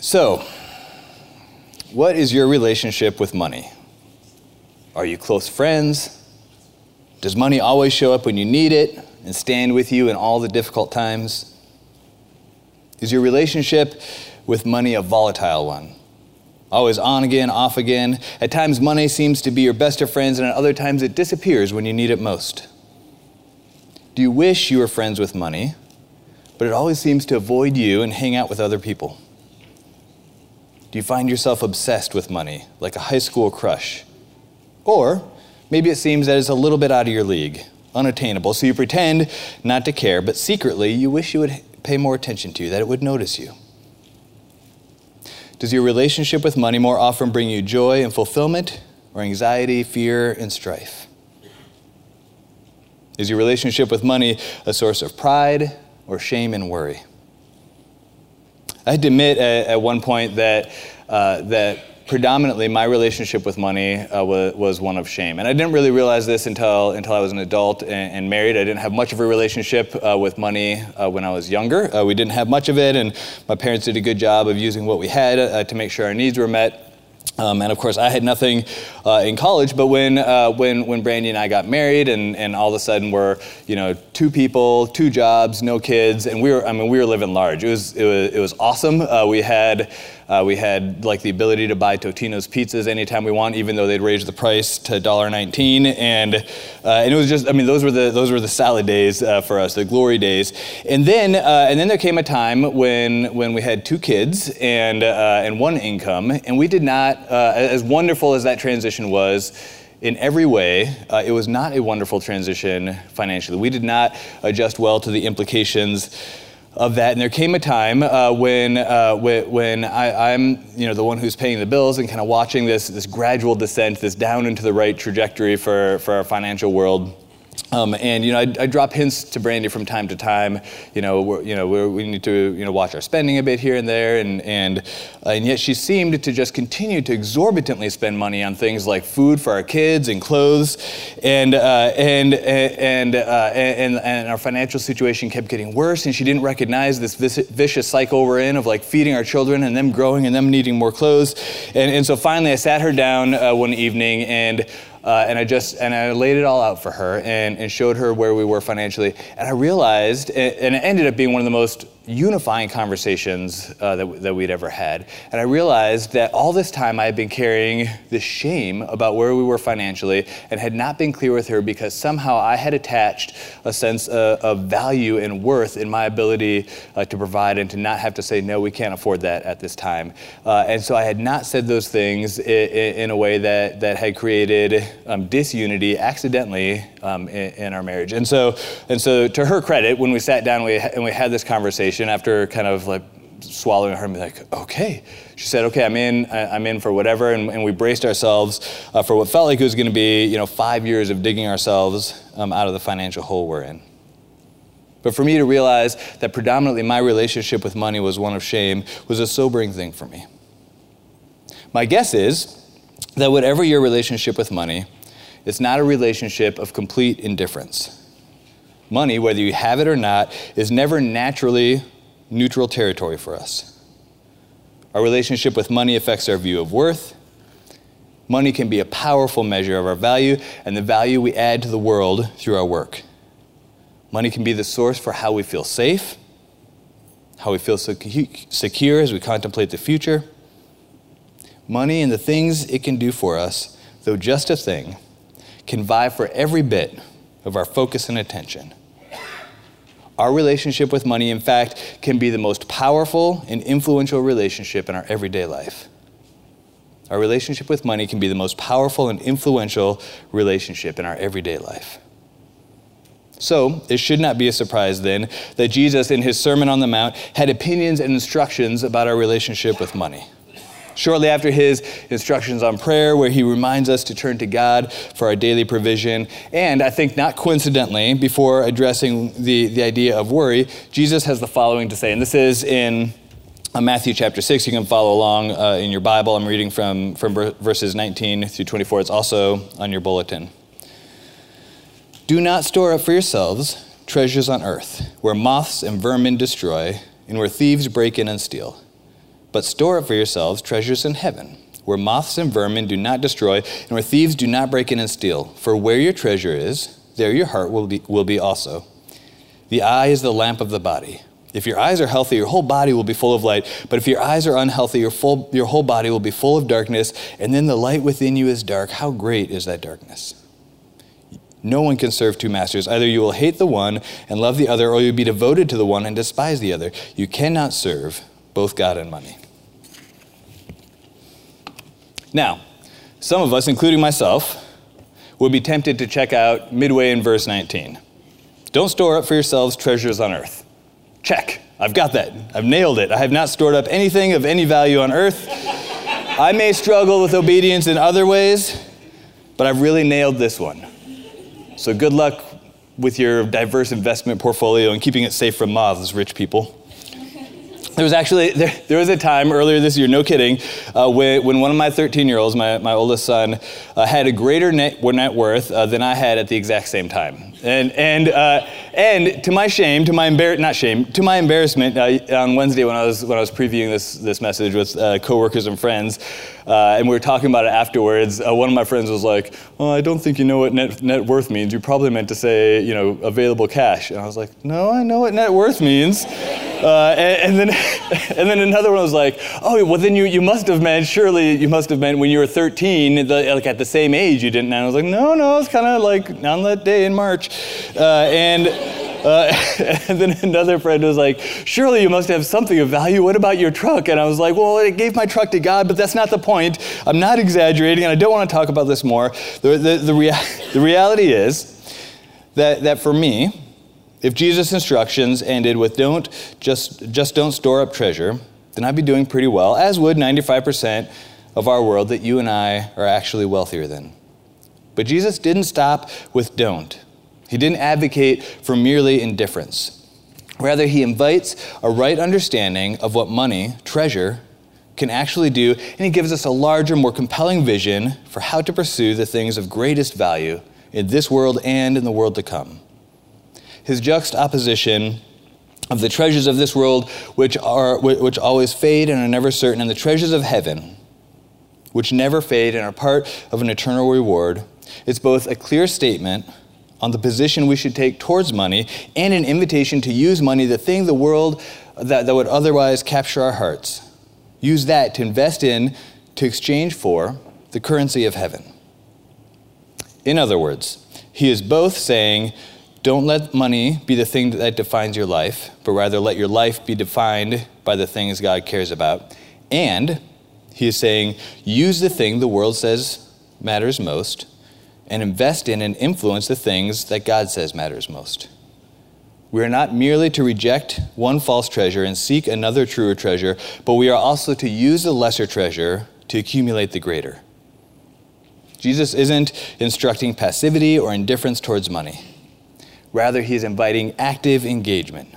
So, what is your relationship with money? Are you close friends? Does money always show up when you need it and stand with you in all the difficult times? Is your relationship with money a volatile one? Always on again, off again. At times, money seems to be your best of friends, and at other times, it disappears when you need it most. Do you wish you were friends with money, but it always seems to avoid you and hang out with other people? Do you find yourself obsessed with money, like a high school crush? Or maybe it seems that it's a little bit out of your league, unattainable, so you pretend not to care, but secretly you wish you would pay more attention to, that it would notice you. Does your relationship with money more often bring you joy and fulfillment, or anxiety, fear, and strife? Is your relationship with money a source of pride or shame and worry? I had to admit at, at one point that, uh, that predominantly my relationship with money uh, was, was, one of shame. And I didn't really realize this until, until I was an adult and, and married. I didn't have much of a relationship uh, with money uh, when I was younger. Uh, we didn't have much of it, and my parents did a good job of using what we had uh, to make sure our needs were met. Um, and of course, I had nothing uh, in college. But when uh, when when Brandy and I got married, and, and all of a sudden we're you know two people, two jobs, no kids, and we were I mean we were living large. It was it was it was awesome. Uh, we had uh, we had like the ability to buy Totino's pizzas anytime we want, even though they'd raised the price to $1.19. And, uh, and it was just, I mean, those were the, those were the salad days uh, for us, the glory days. And then, uh, and then there came a time when, when we had two kids and, uh, and one income, and we did not, uh, as wonderful as that transition was, in every way, uh, it was not a wonderful transition financially. We did not adjust well to the implications of that. And there came a time uh, when, uh, when I, am you know, the one who's paying the bills and kind of watching this, this gradual descent, this down into the right trajectory for, for our financial world. Um, and you know, I, I, drop hints to Brandy from time to time. You know, you know, we need to you know watch our spending a bit here and there, and and uh, and yet she seemed to just continue to exorbitantly spend money on things like food for our kids and clothes, and uh, and and, uh, and and our financial situation kept getting worse, and she didn't recognize this vicious cycle we're in of like feeding our children and them growing and them needing more clothes, and and so finally I sat her down uh, one evening and. Uh, and I just and I laid it all out for her and, and showed her where we were financially. And I realized, and it ended up being one of the most unifying conversations uh, that, that we'd ever had. And I realized that all this time I had been carrying this shame about where we were financially and had not been clear with her because somehow I had attached a sense of, of value and worth in my ability uh, to provide and to not have to say, no, we can't afford that at this time. Uh, and so I had not said those things in, in a way that, that had created um, disunity accidentally um, in, in, our marriage. And so, and so, to her credit, when we sat down we, and we had this conversation after kind of like swallowing her and be like, okay. She said, okay, I'm in, I'm in for whatever. And, and we braced ourselves uh, for what felt like it was going to be, you know, five years of digging ourselves um, out of the financial hole we're in. But for me to realize that predominantly my relationship with money was one of shame was a sobering thing for me. My guess is that whatever your relationship with money, it's not a relationship of complete indifference. Money, whether you have it or not, is never naturally neutral territory for us. Our relationship with money affects our view of worth. Money can be a powerful measure of our value and the value we add to the world through our work. Money can be the source for how we feel safe, how we feel secure as we contemplate the future. Money and the things it can do for us, though just a thing, can vie for every bit of our focus and attention. Our relationship with money, in fact, can be the most powerful and influential relationship in our everyday life. Our relationship with money can be the most powerful and influential relationship in our everyday life. So, it should not be a surprise then that Jesus, in his Sermon on the Mount, had opinions and instructions about our relationship with money shortly after his instructions on prayer, where he reminds us to turn to God for our daily provision. And I think not coincidentally, before addressing the, the idea of worry, Jesus has the following to say. And this is in uh, Matthew chapter 6. You can follow along uh, in your Bible. I'm reading from, from verses 19 through 24. It's also on your bulletin. Do not store up for yourselves treasures on earth, where moths and vermin destroy, and where thieves break in and steal. But store up for yourselves treasures in heaven, where moths and vermin do not destroy, and where thieves do not break in and steal. For where your treasure is, there your heart will be, will be also. The eye is the lamp of the body. If your eyes are healthy, your whole body will be full of light. But if your eyes are unhealthy, your, full, your whole body will be full of darkness, and then the light within you is dark. How great is that darkness? No one can serve two masters. Either you will hate the one and love the other, or you'll be devoted to the one and despise the other. You cannot serve both God and money. Now, some of us, including myself, would be tempted to check out midway in verse 19. Don't store up for yourselves treasures on earth. Check. I've got that. I've nailed it. I have not stored up anything of any value on earth. I may struggle with obedience in other ways, but I've really nailed this one. So good luck with your diverse investment portfolio and keeping it safe from moths, rich people. There was actually there, there, was a time earlier this year, no kidding, uh, when, when, one of my 13 year olds, my, my oldest son, uh, had a greater net, net worth uh, than I had at the exact same time. And and uh, and to my shame, to my embar- not shame, to my embarrassment, uh, on Wednesday when I was when I was previewing this this message with uh, coworkers and friends, uh, and we were talking about it afterwards. Uh, one of my friends was like, "Well, I don't think you know what net net worth means. You probably meant to say, you know, available cash." And I was like, "No, I know what net worth means." Uh, and, and, then and then another one was like, "Oh, well then you you must have meant surely you must have meant when you were 13, the, like at the same age you didn't." And I was like, "No, no, it's kind of like on that day in March." Uh, and, uh, and then another friend was like, Surely you must have something of value. What about your truck? And I was like, Well, I gave my truck to God, but that's not the point. I'm not exaggerating, and I don't want to talk about this more. The, the, the, rea- the reality is that, that for me, if Jesus' instructions ended with don't just, just don't store up treasure, then I'd be doing pretty well, as would 95% of our world that you and I are actually wealthier than. But Jesus didn't stop with don't. He didn't advocate for merely indifference. Rather, he invites a right understanding of what money, treasure, can actually do, and he gives us a larger, more compelling vision for how to pursue the things of greatest value in this world and in the world to come. His juxtaposition of the treasures of this world, which, are, which always fade and are never certain, and the treasures of heaven, which never fade and are part of an eternal reward, is both a clear statement on the position we should take towards money and an invitation to use money, the thing the world that, that would otherwise capture our hearts. Use that to invest in, to exchange for the currency of heaven. In other words, he is both saying, don't let money be the thing that defines your life, but rather let your life be defined by the things God cares about. And he is saying, use the thing the world says matters most and invest in and influence the things that God says matters most. We are not merely to reject one false treasure and seek another truer treasure, but we are also to use the lesser treasure to accumulate the greater. Jesus isn't instructing passivity or indifference towards money. Rather, he is inviting active engagement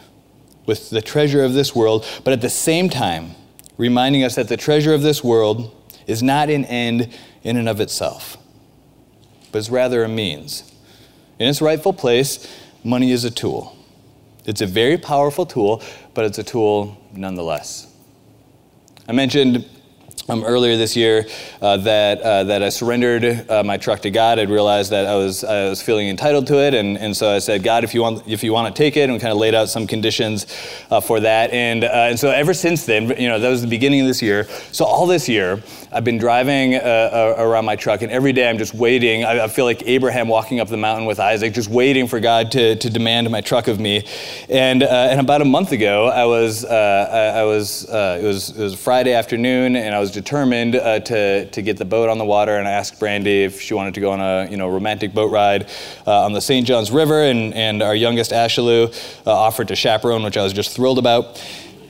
with the treasure of this world, but at the same time, reminding us that the treasure of this world is not an end in and of itself but is rather a means. In its rightful place, money is a tool. It's a very powerful tool, but it's a tool nonetheless. I mentioned um, earlier this year uh, that, uh, that I surrendered uh, my truck to God. I'd realized that I was, I was feeling entitled to it, and, and so I said, God, if you want, if you want to take it, and kind of laid out some conditions uh, for that. And, uh, and so ever since then, you know, that was the beginning of this year. So all this year, I've been driving uh, around my truck, and every day I'm just waiting. I, I, feel like Abraham walking up the mountain with Isaac, just waiting for God to, to demand my truck of me. And, and about a month ago, I was, I, I, was, it was, it was Friday afternoon, and I was determined uh, to, to get the boat on the water, and I asked Brandy if she wanted to go on a you know romantic boat ride uh, on the St. Johns River, and, and our youngest Ashaloo uh, offered to chaperone, which I was just thrilled about.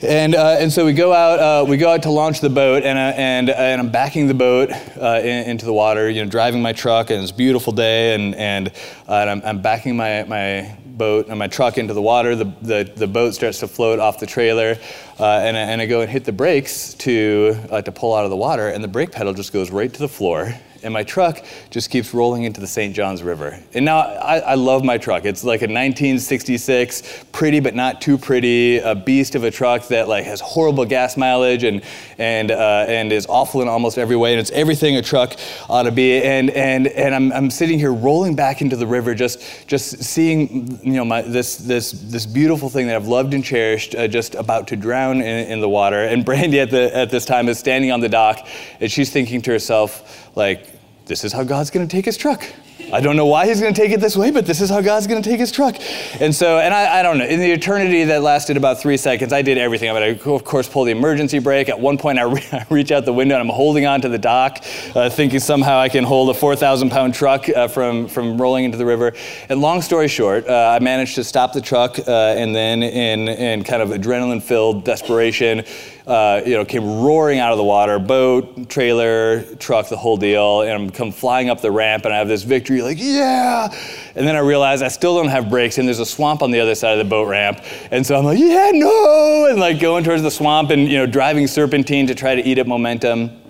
And, uh, and so we go out uh, we go out to launch the boat and, uh, and, and I'm backing the boat uh, in, into the water you know driving my truck and it's a beautiful day and, and, uh, and I'm, I'm, backing my, my boat and my truck into the water the, the, the boat starts to float off the trailer uh, and, and I go and hit the brakes to, to pull out of the water and the brake pedal just goes right to the floor and my truck just keeps rolling into the St. Johns River. And now I, I, love my truck. It's like a 1966, pretty but not too pretty, a beast of a truck that like has horrible gas mileage and and uh, and is awful in almost every way. And it's everything a truck ought to be. And and and I'm, I'm sitting here rolling back into the river, just just seeing you know my this this this beautiful thing that I've loved and cherished, uh, just about to drown in, in the water. And Brandy at the at this time is standing on the dock, and she's thinking to herself like this is how God's going to take his truck. I don't know why he's going to take it this way, but this is how God's going to take his truck. And so, and I, I, don't know, in the eternity that lasted about three seconds, I did everything. I mean, I, of course, pull the emergency brake. At one point, I, re- I, reach out the window and I'm holding on to the dock, uh, thinking somehow I can hold a 4,000 pound truck uh, from, from rolling into the river. And long story short, uh, I managed to stop the truck uh, and then, in, in kind of adrenaline filled desperation, uh, you know, came roaring out of the water, boat, trailer, truck, the whole deal, and I'm come flying up the ramp, and I have this victory, like, yeah! And then I realize I still don't have brakes, and there's a swamp on the other side of the boat ramp, and so I'm like, yeah, no! And like going towards the swamp and, you know, driving serpentine to try to eat up momentum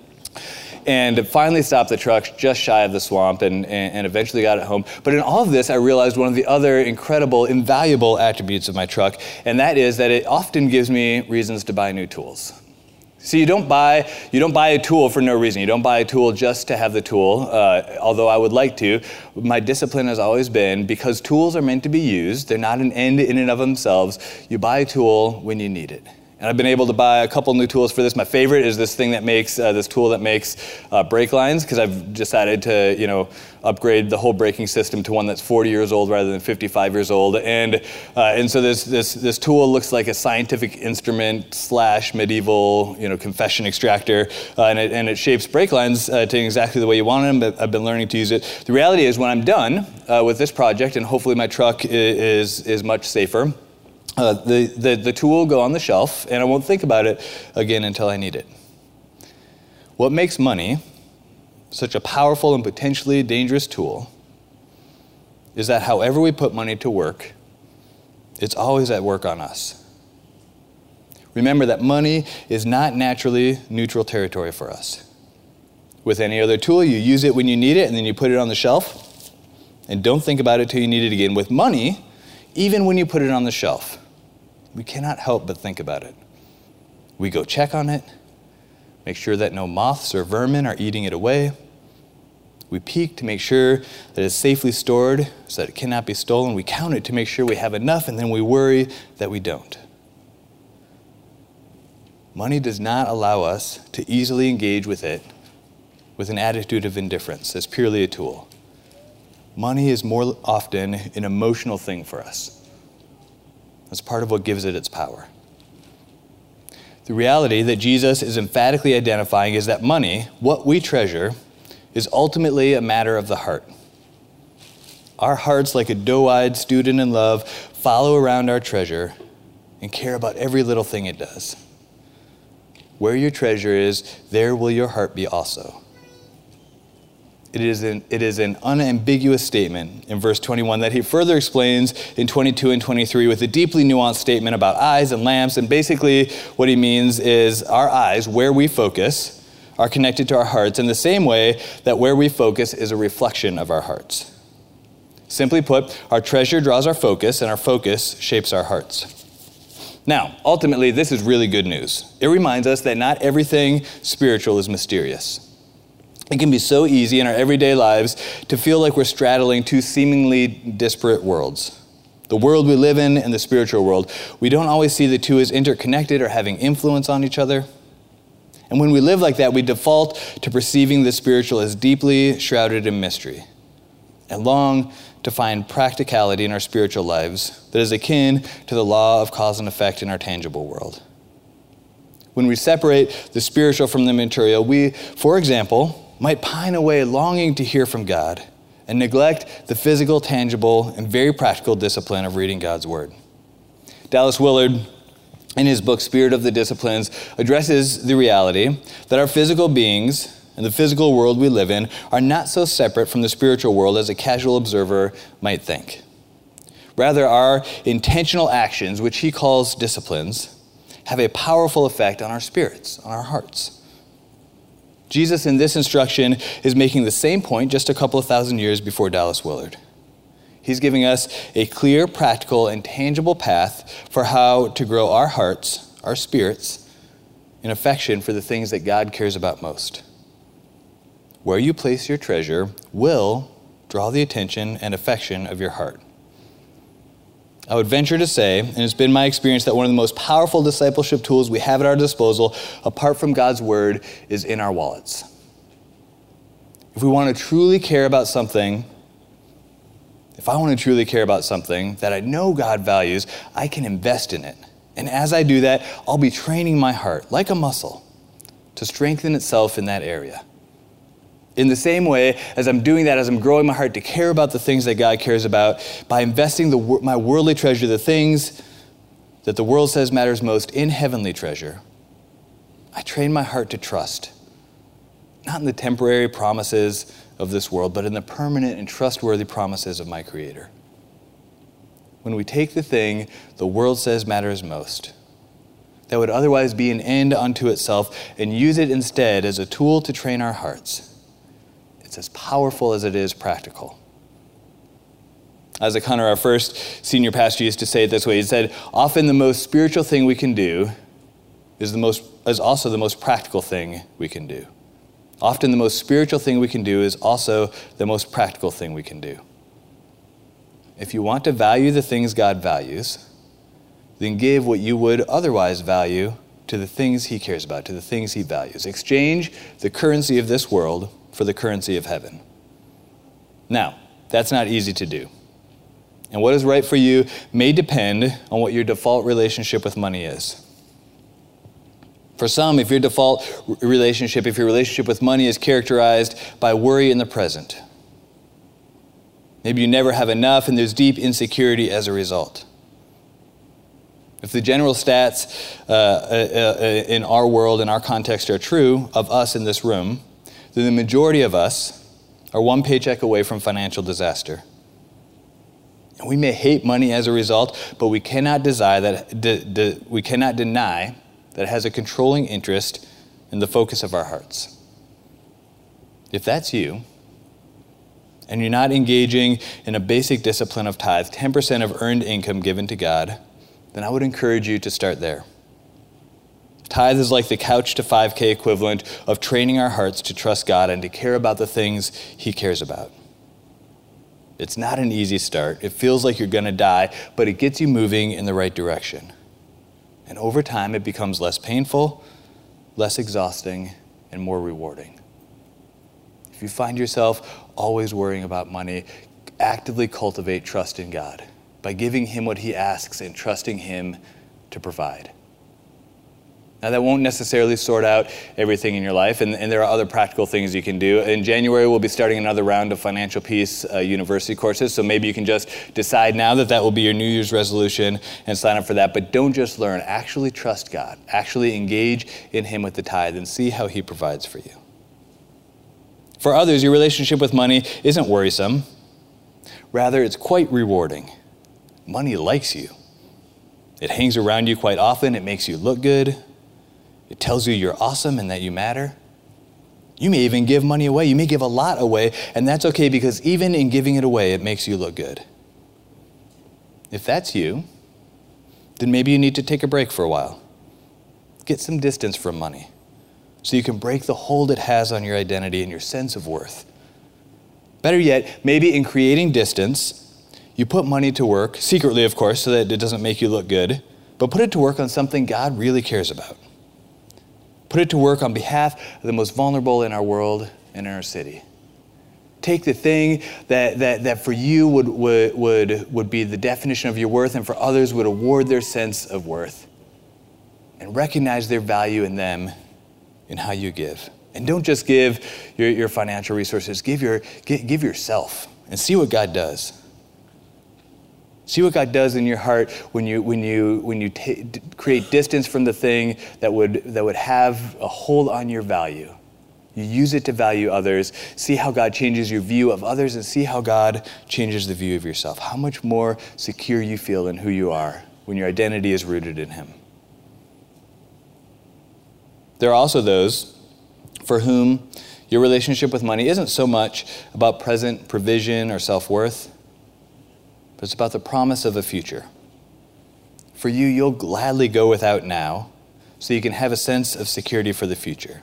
and finally stopped the truck just shy of the swamp and, and, eventually got it home. But in all of this, I realized one of the other incredible, invaluable attributes of my truck, and that is that it often gives me reasons to buy new tools. See, you don't buy you don't buy a tool for no reason. You don't buy a tool just to have the tool. Uh, although I would like to, my discipline has always been because tools are meant to be used. They're not an end in and of themselves. You buy a tool when you need it. And I've been able to buy a couple new tools for this. My favorite is this thing that makes uh, this tool that makes uh, brake lines because I've decided to, you know, upgrade the whole braking system to one that's 40 years old rather than 55 years old. And uh, and so this this this tool looks like a scientific instrument slash medieval, you know, confession extractor, uh, and it and it shapes brake lines uh, to exactly the way you want them. But I've been learning to use it. The reality is, when I'm done uh, with this project, and hopefully my truck is is much safer. Uh, the, the, the tool will go on the shelf, and I won't think about it again until I need it. What makes money such a powerful and potentially dangerous tool is that however we put money to work, it's always at work on us. Remember that money is not naturally neutral territory for us. With any other tool, you use it when you need it and then you put it on the shelf and don't think about it till you need it again. With money, even when you put it on the shelf, we cannot help but think about it. We go check on it, make sure that no moths or vermin are eating it away. We peek to make sure that it's safely stored so that it cannot be stolen. We count it to make sure we have enough, and then we worry that we don't. Money does not allow us to easily engage with it with an attitude of indifference as purely a tool. Money is more often an emotional thing for us. That's part of what gives it its power. The reality that Jesus is emphatically identifying is that money, what we treasure, is ultimately a matter of the heart. Our hearts, like a doe eyed student in love, follow around our treasure and care about every little thing it does. Where your treasure is, there will your heart be also. It is, an, it is an unambiguous statement in verse 21 that he further explains in 22 and 23 with a deeply nuanced statement about eyes and lamps. And basically, what he means is our eyes, where we focus, are connected to our hearts in the same way that where we focus is a reflection of our hearts. Simply put, our treasure draws our focus, and our focus shapes our hearts. Now, ultimately, this is really good news. It reminds us that not everything spiritual is mysterious. It can be so easy in our everyday lives to feel like we're straddling two seemingly disparate worlds the world we live in and the spiritual world. We don't always see the two as interconnected or having influence on each other. And when we live like that, we default to perceiving the spiritual as deeply shrouded in mystery and long to find practicality in our spiritual lives that is akin to the law of cause and effect in our tangible world. When we separate the spiritual from the material, we, for example, might pine away longing to hear from God and neglect the physical, tangible, and very practical discipline of reading God's Word. Dallas Willard, in his book Spirit of the Disciplines, addresses the reality that our physical beings and the physical world we live in are not so separate from the spiritual world as a casual observer might think. Rather, our intentional actions, which he calls disciplines, have a powerful effect on our spirits, on our hearts. Jesus, in this instruction, is making the same point just a couple of thousand years before Dallas Willard. He's giving us a clear, practical, and tangible path for how to grow our hearts, our spirits, in affection for the things that God cares about most. Where you place your treasure will draw the attention and affection of your heart. I would venture to say, and it's been my experience, that one of the most powerful discipleship tools we have at our disposal, apart from God's word, is in our wallets. If we want to truly care about something, if I want to truly care about something that I know God values, I can invest in it. And as I do that, I'll be training my heart, like a muscle, to strengthen itself in that area. In the same way, as I'm doing that, as I'm growing my heart to care about the things that God cares about, by investing the, my worldly treasure, the things that the world says matters most, in heavenly treasure, I train my heart to trust, not in the temporary promises of this world, but in the permanent and trustworthy promises of my Creator. When we take the thing the world says matters most, that would otherwise be an end unto itself, and use it instead as a tool to train our hearts it's as powerful as it is practical. Isaac Hunter, our first senior pastor, used to say it this way. He said, Often the most spiritual thing we can do is, the most, is also the most practical thing we can do. Often the most spiritual thing we can do is also the most practical thing we can do. If you want to value the things God values, then give what you would otherwise value to the things He cares about, to the things He values. Exchange the currency of this world for the currency of heaven. Now, that's not easy to do. And what is right for you may depend on what your default relationship with money is. For some, if your default relationship, if your relationship with money is characterized by worry in the present, maybe you never have enough and there's deep insecurity as a result. If the general stats uh, uh, uh, in our world, in our context, are true of us in this room, then the majority of us are one paycheck away from financial disaster. And we may hate money as a result, but we cannot, that, de, de, we cannot deny that it has a controlling interest in the focus of our hearts. If that's you, and you're not engaging in a basic discipline of tithe, 10% of earned income given to God, then I would encourage you to start there. Tithe is like the couch to 5K equivalent of training our hearts to trust God and to care about the things He cares about. It's not an easy start. It feels like you're going to die, but it gets you moving in the right direction. And over time, it becomes less painful, less exhausting, and more rewarding. If you find yourself always worrying about money, actively cultivate trust in God by giving Him what He asks and trusting Him to provide. Now, that won't necessarily sort out everything in your life, and, and, there are other practical things you can do. In January, we'll be starting another round of Financial Peace uh, University courses, so maybe you can just decide now that that will be your New Year's resolution and sign up for that. But don't just learn, actually trust God, actually engage in Him with the tithe, and see how He provides for you. For others, your relationship with money isn't worrisome, rather, it's quite rewarding. Money likes you. It hangs around you quite often. It makes you look good. It tells you you're awesome and that you matter. You may even give money away. You may give a lot away, and that's okay because even in giving it away, it makes you look good. If that's you, then maybe you need to take a break for a while. Get some distance from money so you can break the hold it has on your identity and your sense of worth. Better yet, maybe in creating distance, you put money to work, secretly, of course, so that it doesn't make you look good, but put it to work on something God really cares about. Put it to work on behalf of the most vulnerable in our world and in our city. Take the thing that, that, that for you would, would, would, would be the definition of your worth and for others would award their sense of worth and recognize their value in them in how you give. And don't just give your, your financial resources, give, your, give, give yourself and see what God does. See what God does in your heart when you, when you, when you t- create distance from the thing that would, that would have a hold on your value. You use it to value others. See how God changes your view of others and see how God changes the view of yourself. How much more secure you feel in who you are when your identity is rooted in Him. There are also those for whom your relationship with money isn't so much about present provision or self worth, but it's about the promise of a future. For you, you'll gladly go without now so you can have a sense of security for the future.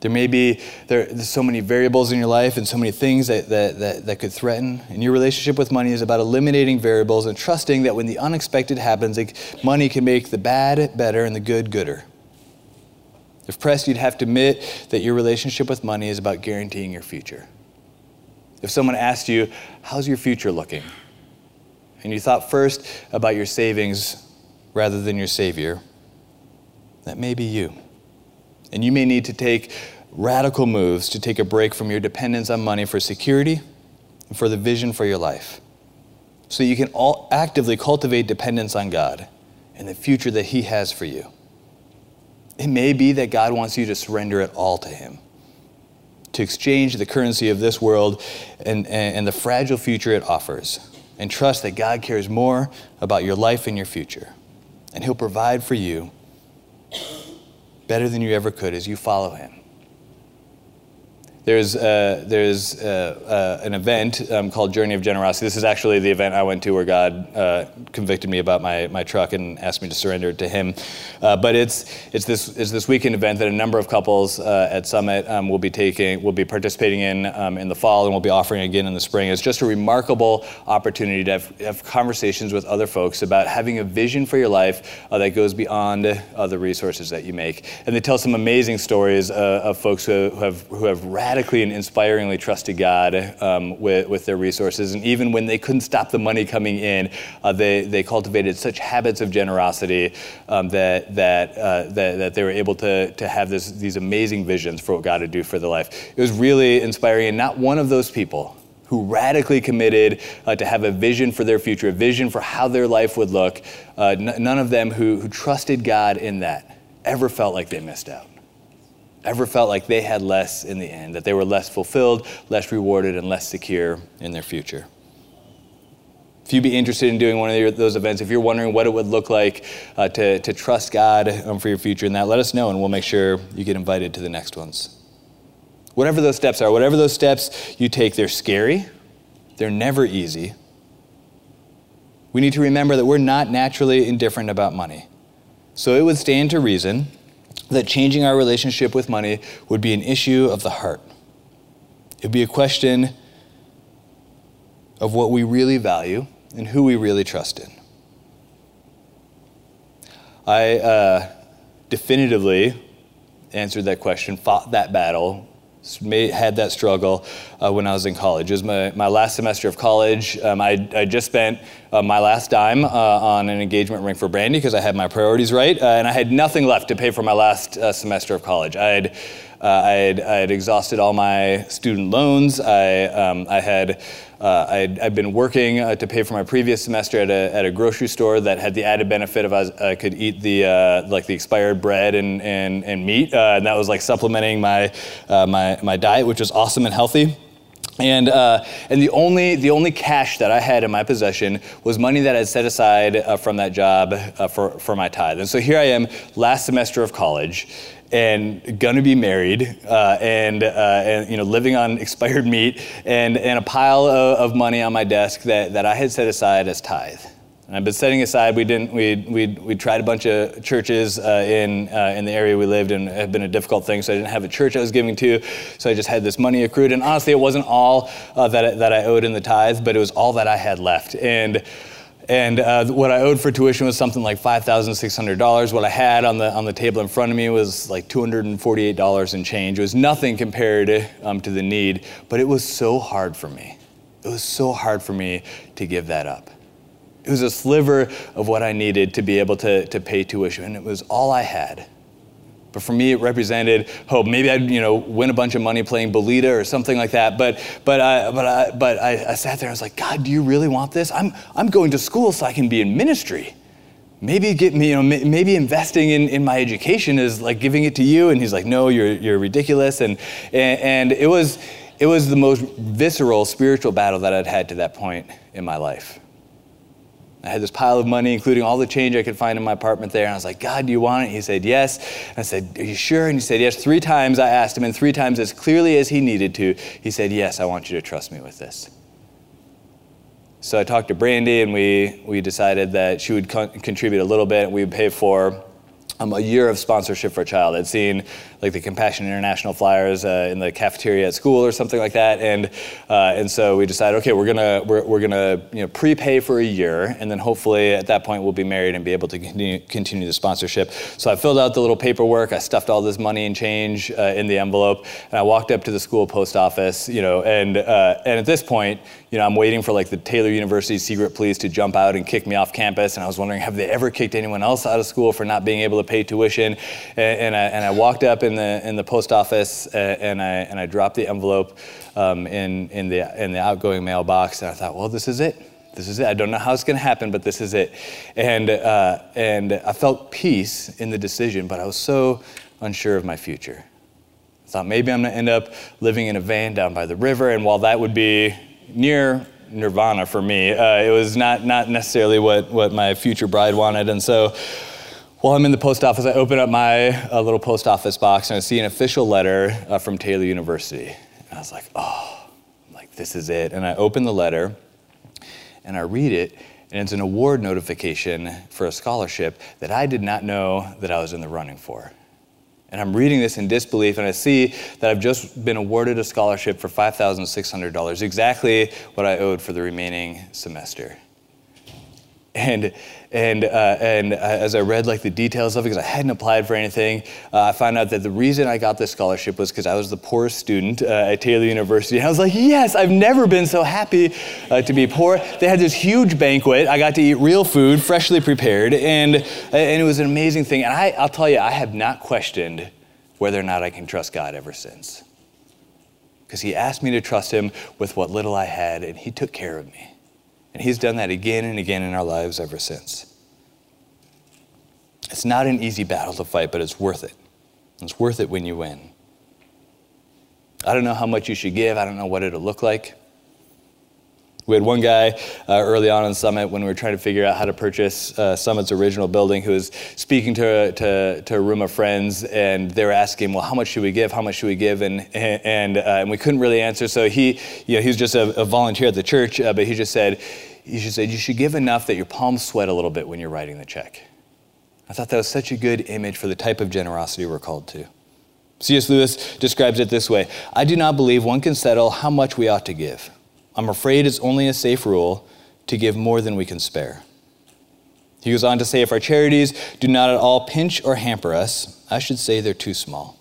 There may be there, there's so many variables in your life and so many things that, that, that, that could threaten. And your relationship with money is about eliminating variables and trusting that when the unexpected happens, like, money can make the bad better and the good gooder. If pressed, you'd have to admit that your relationship with money is about guaranteeing your future. If someone asked you, How's your future looking? And you thought first about your savings rather than your Savior, that may be you. And you may need to take radical moves to take a break from your dependence on money for security and for the vision for your life. So you can all actively cultivate dependence on God and the future that He has for you. It may be that God wants you to surrender it all to Him, to exchange the currency of this world and, and, the fragile future it offers, and trust that God cares more about your life and your future. And He'll provide for you better than you ever could as you follow Him. There's, uh, there's uh, uh, an event um, called Journey of Generosity. This is actually the event I went to where God uh, convicted me about my, my truck and asked me to surrender it to Him. Uh, but it's, it's, this, it's this weekend event that a number of couples at Summit um, will be taking, will be participating in um, in the fall, and will be offering again in the spring. It's just a remarkable opportunity to have, have conversations with other folks about having a vision for your life that goes beyond the resources that you make. And they tell some amazing stories of folks who have, who have radically and inspiringly trusted God um, with, with their resources. And even when they couldn't stop the money coming in, uh, they, they cultivated such habits of generosity um, that, that, uh, that, that, they were able to, to have this, these amazing visions for what God would do for their life. It was really inspiring. And not one of those people who radically committed uh, to have a vision for their future, a vision for how their life would look, uh, n- none of them who, who trusted God in that ever felt like they missed out ever felt like they had less in the end, that they were less fulfilled, less rewarded, and less secure in their future. If you'd be interested in doing one of those events, if you're wondering what it would look like uh, to, to trust God um, for your future in that, let us know and we'll make sure you get invited to the next ones. Whatever those steps are, whatever those steps you take, they're scary, they're never easy. We need to remember that we're not naturally indifferent about money. So it would stand to reason that changing our relationship with money would be an issue of the heart. It would be a question of what we really value and who we really trust in. I uh, definitively answered that question, fought that battle had that struggle uh, when I was in college. It was my, my last semester of college. Um, I, I just spent uh, my last dime uh, on an engagement ring for Brandy because I had my priorities right, uh, and I had nothing left to pay for my last uh, semester of college. I had, uh, I, had, I had exhausted all my student loans. I, um, I had uh, I'd, I'd, been working uh, to pay for my previous semester at a, at a grocery store that had the added benefit of I, I could eat the uh, like the expired bread and, and, and meat, uh, and that was like supplementing my, uh, my, my diet, which was awesome and healthy. And, uh, and the, only, the only cash that I had in my possession was money that I'd set aside uh, from that job uh, for, for my tithe. And so here I am, last semester of college, and gonna be married uh, and, uh, and you know living on expired meat and, and a pile of, of, money on my desk that, that I had set aside as tithe. And I've been setting aside. We didn't. We we we tried a bunch of churches uh, in uh, in the area we lived in. It had been a difficult thing, so I didn't have a church I was giving to. So I just had this money accrued. And honestly, it wasn't all uh, that that I owed in the tithe, but it was all that I had left. And and uh, what I owed for tuition was something like $5,600. What I had on the, on the table in front of me was like $248 in change. It was nothing compared um, to the need, but it was so hard for me. It was so hard for me to give that up. It was a sliver of what I needed to be able to, to pay tuition, and it was all I had. But for me, it represented hope. Maybe I'd you know win a bunch of money playing Bolita or something like that. But but I but I but I, I sat there. and I was like, God, do you really want this? I'm I'm going to school so I can be in ministry. Maybe get me you know maybe investing in, in my education is like giving it to you. And he's like, No, you're you're ridiculous. And and, and it was it was the most visceral spiritual battle that I'd had to that point in my life. I had this pile of money, including all the change I could find in my apartment there. And I was like, God, do you want it? He said, Yes. And I said, Are you sure? And he said, Yes. Three times I asked him, and three times as clearly as he needed to, he said, Yes, I want you to trust me with this. So I talked to Brandy, and we, we decided that she would con- contribute a little bit. And we would pay for um, a year of sponsorship for a child. I'd seen like the Compassion International flyers uh, in the cafeteria at school or something like that, and uh, and so we decided, okay, we're gonna we're, we're gonna you know prepay for a year, and then hopefully at that point we'll be married and be able to continue, continue the sponsorship. So I filled out the little paperwork, I stuffed all this money and change uh, in the envelope, and I walked up to the school post office, you know, and uh, and at this point, you know, I'm waiting for like the Taylor University secret police to jump out and kick me off campus, and I was wondering, have they ever kicked anyone else out of school for not being able to pay tuition? And, and I and I walked up in the in the post office uh, and I and I dropped the envelope um, in in the in the outgoing mailbox and I thought, well, this is it. This is it. I don't know how it's going to happen, but this is it. And uh, and I felt peace in the decision, but I was so unsure of my future. I thought maybe I'm going to end up living in a van down by the river, and while that would be near nirvana for me, uh, it was not not necessarily what what my future bride wanted, and so while I'm in the post office, I open up my uh, little post office box and I see an official letter uh, from Taylor University. And I was like, oh, like this is it. And I open the letter and I read it, and it's an award notification for a scholarship that I did not know that I was in the running for. And I'm reading this in disbelief, and I see that I've just been awarded a scholarship for $5,600, exactly what I owed for the remaining semester. And and, uh, and uh, as I read like the details of it, because I hadn't applied for anything, uh, I found out that the reason I got this scholarship was because I was the poorest student uh, at Taylor University. And I was like, yes, I've never been so happy uh, to be poor. They had this huge banquet. I got to eat real food, freshly prepared, and, and it was an amazing thing. And I, I'll tell you, I have not questioned whether or not I can trust God ever since. Because He asked me to trust Him with what little I had, and He took care of me. And He's done that again and again in our lives ever since. It's not an easy battle to fight, but it's worth it. It's worth it when you win. I don't know how much you should give, I don't know what it'll look like. We had one guy uh, early on in Summit when we were trying to figure out how to purchase uh, Summit's original building who was speaking to, to, to, a room of friends and they were asking, well, how much should we give? How much should we give? And, and, uh, and we couldn't really answer. So he, you know, he was just a, a volunteer at the church, uh, but he just said, he just said, you should give enough that your palms sweat a little bit when you're writing the check. I thought that was such a good image for the type of generosity we're called to. C.S. Lewis describes it this way I do not believe one can settle how much we ought to give. I'm afraid it's only a safe rule to give more than we can spare. He goes on to say if our charities do not at all pinch or hamper us, I should say they're too small.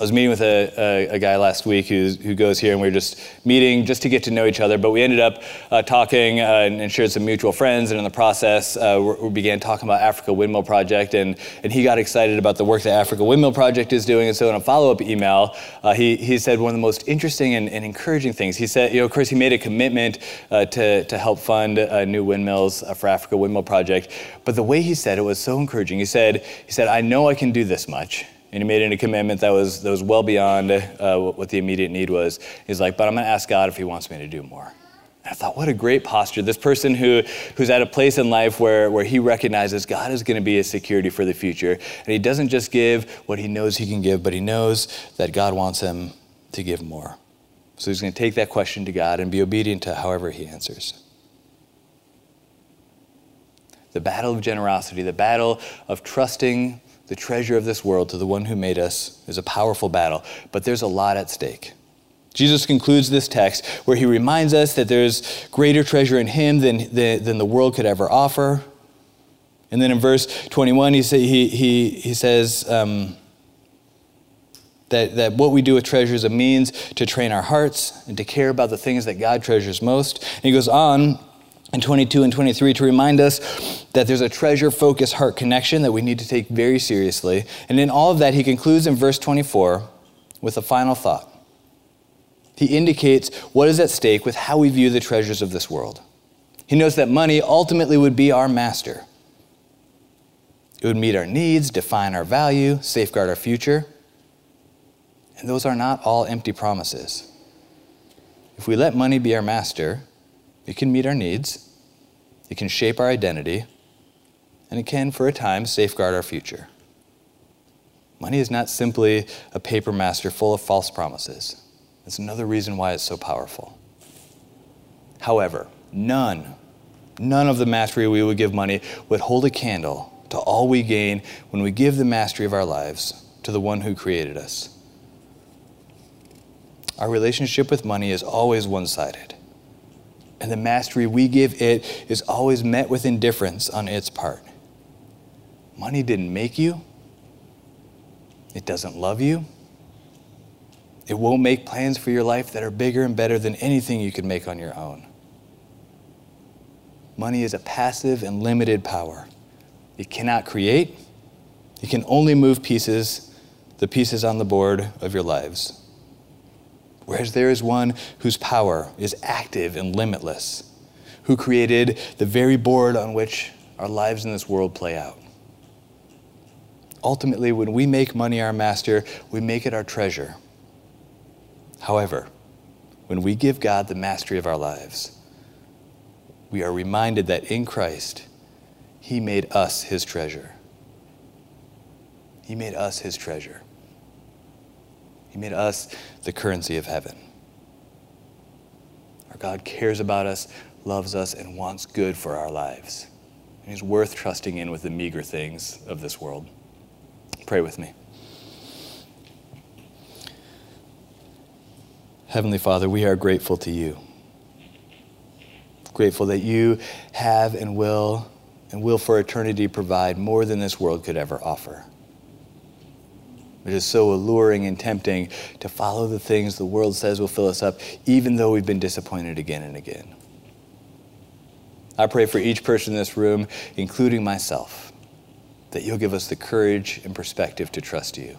I was meeting with a, a, a guy last week who goes here, and we were just meeting just to get to know each other. But we ended up uh, talking uh, and shared some mutual friends, and in the process, uh, we began talking about Africa Windmill Project, and, and he got excited about the work that Africa Windmill Project is doing. And so, in a follow-up email, uh, he, he said one of the most interesting and, and, encouraging things. He said, you know, of course, he made a commitment uh, to, to help fund uh, new windmills for Africa Windmill Project. But the way he said it was so encouraging. He said, he said, I know I can do this much and he made a commitment that was, that was well beyond uh, what the immediate need was. He's like, but I'm going to ask God if he wants me to do more. And I thought, what a great posture. This person who, who's at a place in life where, where he recognizes God is going to be a security for the future. And he doesn't just give what he knows he can give, but he knows that God wants him to give more. So he's going to take that question to God and be obedient to however he answers. The battle of generosity, the battle of trusting the treasure of this world to the one who made us is a powerful battle, but there's a lot at stake. Jesus concludes this text where he reminds us that there's greater treasure in him than, than, than the world could ever offer. And then in verse 21, he, say, he, he, he says um, that, that what we do with treasure is a means to train our hearts and to care about the things that God treasures most. And he goes on and 22 and 23 to remind us that there's a treasure focused heart connection that we need to take very seriously. And in all of that, he concludes in verse 24 with a final thought. He indicates what is at stake with how we view the treasures of this world. He knows that money ultimately would be our master. It would meet our needs, define our value, safeguard our future. And those are not all empty promises. If we let money be our master, it can meet our needs, it can shape our identity, and it can, for a time, safeguard our future. Money is not simply a paper master full of false promises. That's another reason why it's so powerful. However, none, none of the mastery we would give money would hold a candle to all we gain when we give the mastery of our lives to the one who created us. Our relationship with money is always one sided, and the mastery we give it is always met with indifference on its part. Money didn't make you, it doesn't love you. It won't make plans for your life that are bigger and better than anything you could make on your own. Money is a passive and limited power. It cannot create, it can only move pieces, the pieces on the board of your lives. Whereas there is one whose power is active and limitless, who created the very board on which our lives in this world play out. Ultimately, when we make money our master, we make it our treasure. However, when we give God the mastery of our lives, we are reminded that in Christ, He made us His treasure. He made us His treasure. He made us the currency of heaven. Our God cares about us, loves us, and wants good for our lives. And He's worth trusting in with the meager things of this world. Pray with me. Heavenly Father, we are grateful to you. Grateful that you have and will and will for eternity provide more than this world could ever offer. It is so alluring and tempting to follow the things the world says will fill us up, even though we've been disappointed again and again. I pray for each person in this room, including myself, that you'll give us the courage and perspective to trust you.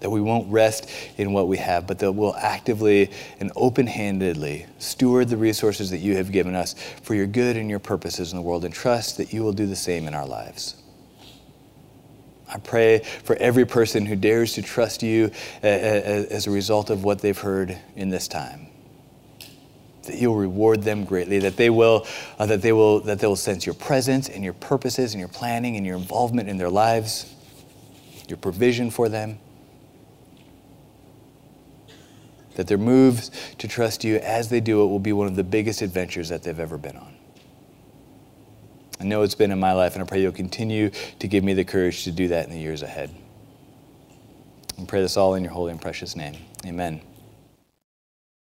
That we won't rest in what we have, but that we'll actively and open handedly steward the resources that you have given us for your good and your purposes in the world and trust that you will do the same in our lives. I pray for every person who dares to trust you as a result of what they've heard in this time. That you'll reward them greatly, that they will, uh, that they will, that they will sense your presence and your purposes and your planning and your involvement in their lives, your provision for them. That their moves to trust you as they do it will be one of the biggest adventures that they've ever been on. I know it's been in my life, and I pray you'll continue to give me the courage to do that in the years ahead. And pray this all in your holy and precious name. Amen.